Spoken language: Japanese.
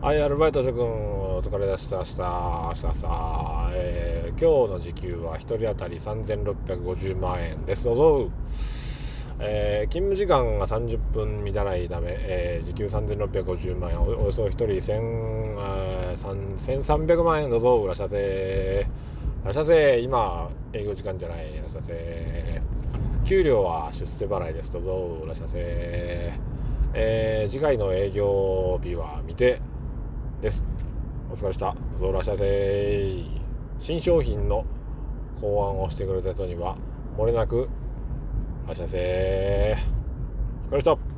はい、アルバイト諸君、お疲れでした、した、した、した、えー、今日の時給は1人当たり3650万円です。どうぞ。えー、勤務時間が30分満たないため、えー、時給3650万円、おおよそ1人1000、1300万円、どうぞ、いらっしゃいませ。いらっしゃいませ。今、営業時間じゃない、いらっしゃいませ。給料は出世払いです。どうぞ、いらっしゃいませ。えー、次回の営業日は未定です。お疲れした。どうらっしゃいせ。新商品の考案をしてくれた人には、漏れなく、らっしゃいせ。お疲れした。